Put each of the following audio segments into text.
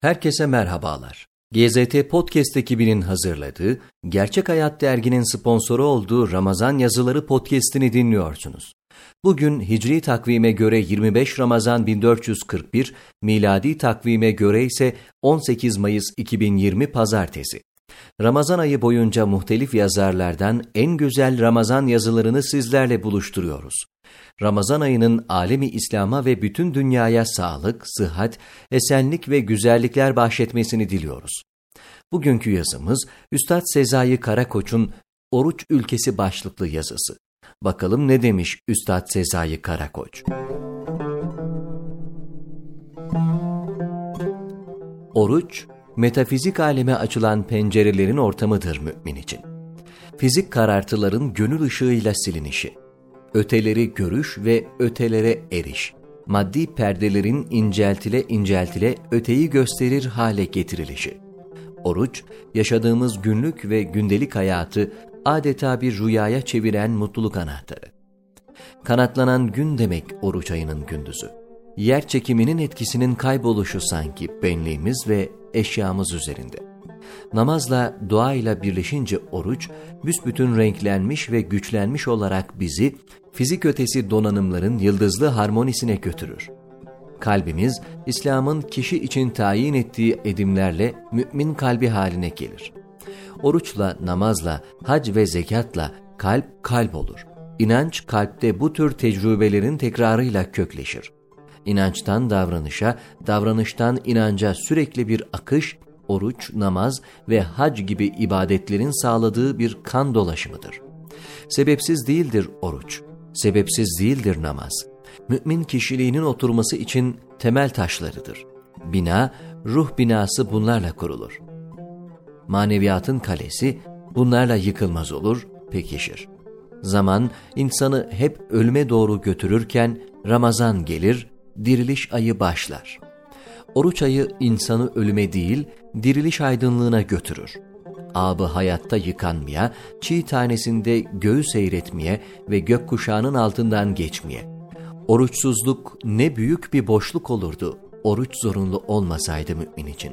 Herkese merhabalar. GZT Podcast ekibinin hazırladığı, Gerçek Hayat Dergi'nin sponsoru olduğu Ramazan Yazıları Podcast'ini dinliyorsunuz. Bugün Hicri takvime göre 25 Ramazan 1441, miladi takvime göre ise 18 Mayıs 2020 Pazartesi. Ramazan ayı boyunca muhtelif yazarlardan en güzel Ramazan yazılarını sizlerle buluşturuyoruz. Ramazan ayının alemi İslam'a ve bütün dünyaya sağlık, sıhhat, esenlik ve güzellikler bahşetmesini diliyoruz. Bugünkü yazımız Üstad Sezai Karakoç'un Oruç Ülkesi başlıklı yazısı. Bakalım ne demiş Üstad Sezai Karakoç? Oruç, metafizik aleme açılan pencerelerin ortamıdır mümin için. Fizik karartıların gönül ışığıyla silinişi, öteleri görüş ve ötelere eriş, maddi perdelerin inceltile inceltile öteyi gösterir hale getirilişi. Oruç, yaşadığımız günlük ve gündelik hayatı adeta bir rüyaya çeviren mutluluk anahtarı. Kanatlanan gün demek oruç ayının gündüzü. Yer çekiminin etkisinin kayboluşu sanki benliğimiz ve eşyamız üzerinde. Namazla, duayla birleşince oruç, büsbütün renklenmiş ve güçlenmiş olarak bizi fizik ötesi donanımların yıldızlı harmonisine götürür. Kalbimiz, İslam'ın kişi için tayin ettiği edimlerle mümin kalbi haline gelir. Oruçla, namazla, hac ve zekatla kalp kalp olur. İnanç kalpte bu tür tecrübelerin tekrarıyla kökleşir. İnançtan davranışa, davranıştan inanca sürekli bir akış, oruç, namaz ve hac gibi ibadetlerin sağladığı bir kan dolaşımıdır. Sebepsiz değildir oruç, sebepsiz değildir namaz. Mümin kişiliğinin oturması için temel taşlarıdır. Bina, ruh binası bunlarla kurulur. Maneviyatın kalesi bunlarla yıkılmaz olur, pekişir. Zaman insanı hep ölüme doğru götürürken Ramazan gelir, diriliş ayı başlar. Oruç ayı insanı ölüme değil, diriliş aydınlığına götürür. Abı hayatta yıkanmaya, çiğ tanesinde göğü seyretmeye ve gökkuşağının altından geçmeye. Oruçsuzluk ne büyük bir boşluk olurdu oruç zorunlu olmasaydı mümin için.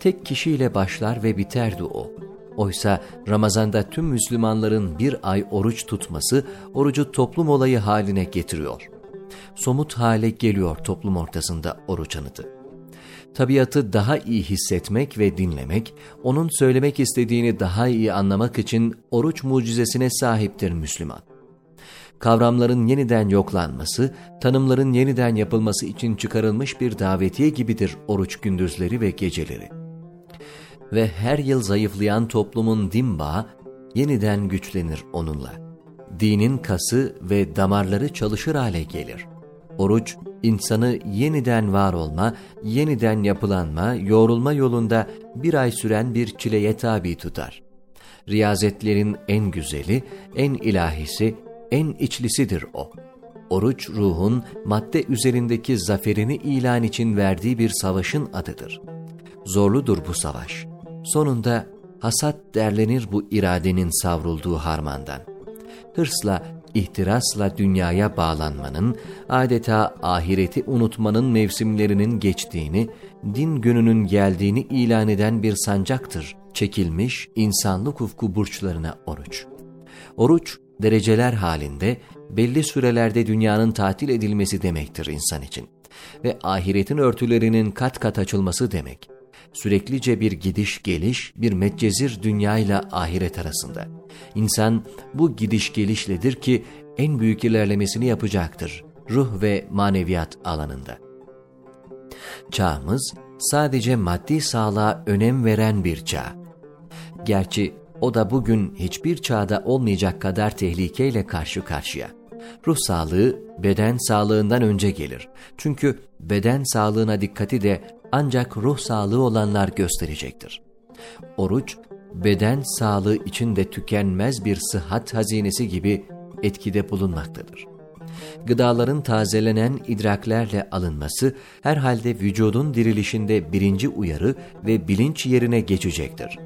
Tek kişiyle başlar ve biterdi o. Oysa Ramazan'da tüm Müslümanların bir ay oruç tutması orucu toplum olayı haline getiriyor. Somut hale geliyor toplum ortasında oruç anıtı. Tabiatı daha iyi hissetmek ve dinlemek, onun söylemek istediğini daha iyi anlamak için oruç mucizesine sahiptir Müslüman. Kavramların yeniden yoklanması, tanımların yeniden yapılması için çıkarılmış bir davetiye gibidir oruç gündüzleri ve geceleri. Ve her yıl zayıflayan toplumun din bağı yeniden güçlenir onunla. Dinin kası ve damarları çalışır hale gelir. Oruç, insanı yeniden var olma, yeniden yapılanma, yoğrulma yolunda bir ay süren bir çileye tabi tutar. Riyazetlerin en güzeli, en ilahisi, en içlisidir o. Oruç ruhun madde üzerindeki zaferini ilan için verdiği bir savaşın adıdır. Zorludur bu savaş. Sonunda hasat derlenir bu iradenin savrulduğu harmandan. Hırsla, ihtirasla dünyaya bağlanmanın, adeta ahireti unutmanın mevsimlerinin geçtiğini, din gününün geldiğini ilan eden bir sancaktır. Çekilmiş insanlık ufku burçlarına oruç. Oruç, dereceler halinde belli sürelerde dünyanın tatil edilmesi demektir insan için. Ve ahiretin örtülerinin kat kat açılması demek. Süreklice bir gidiş geliş, bir metcezir dünya ile ahiret arasında. İnsan bu gidiş gelişledir ki en büyük ilerlemesini yapacaktır ruh ve maneviyat alanında. Çağımız sadece maddi sağlığa önem veren bir çağ. Gerçi o da bugün hiçbir çağda olmayacak kadar tehlikeyle karşı karşıya. Ruh sağlığı beden sağlığından önce gelir. Çünkü beden sağlığına dikkati de ancak ruh sağlığı olanlar gösterecektir. Oruç, beden sağlığı için de tükenmez bir sıhhat hazinesi gibi etkide bulunmaktadır. Gıdaların tazelenen idraklerle alınması herhalde vücudun dirilişinde birinci uyarı ve bilinç yerine geçecektir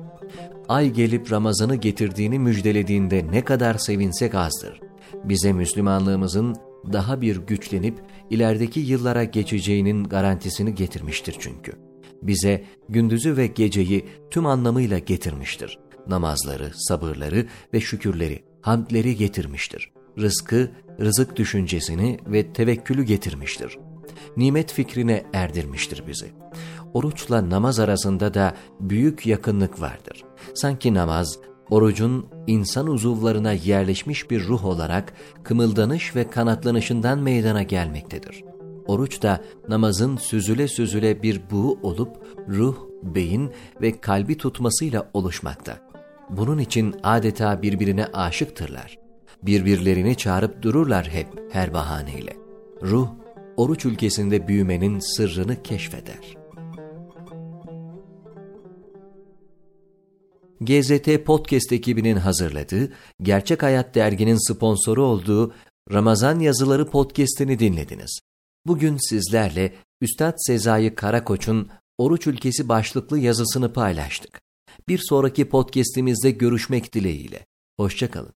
ay gelip Ramazan'ı getirdiğini müjdelediğinde ne kadar sevinsek azdır. Bize Müslümanlığımızın daha bir güçlenip ilerideki yıllara geçeceğinin garantisini getirmiştir çünkü. bize gündüzü ve geceyi tüm anlamıyla getirmiştir. Namazları, sabırları ve şükürleri, hamdleri getirmiştir. Rızkı, rızık düşüncesini ve tevekkülü getirmiştir. Nimet fikrine erdirmiştir bizi. Oruçla namaz arasında da büyük yakınlık vardır. Sanki namaz, orucun insan uzuvlarına yerleşmiş bir ruh olarak kımıldanış ve kanatlanışından meydana gelmektedir. Oruç da namazın süzüle süzüle bir buğu olup ruh, beyin ve kalbi tutmasıyla oluşmakta. Bunun için adeta birbirine aşıktırlar. Birbirlerini çağırıp dururlar hep her bahaneyle. Ruh, oruç ülkesinde büyümenin sırrını keşfeder. GZT Podcast ekibinin hazırladığı, Gerçek Hayat Dergi'nin sponsoru olduğu Ramazan Yazıları Podcast'ini dinlediniz. Bugün sizlerle Üstad Sezai Karakoç'un Oruç Ülkesi başlıklı yazısını paylaştık. Bir sonraki podcast'imizde görüşmek dileğiyle. Hoşçakalın.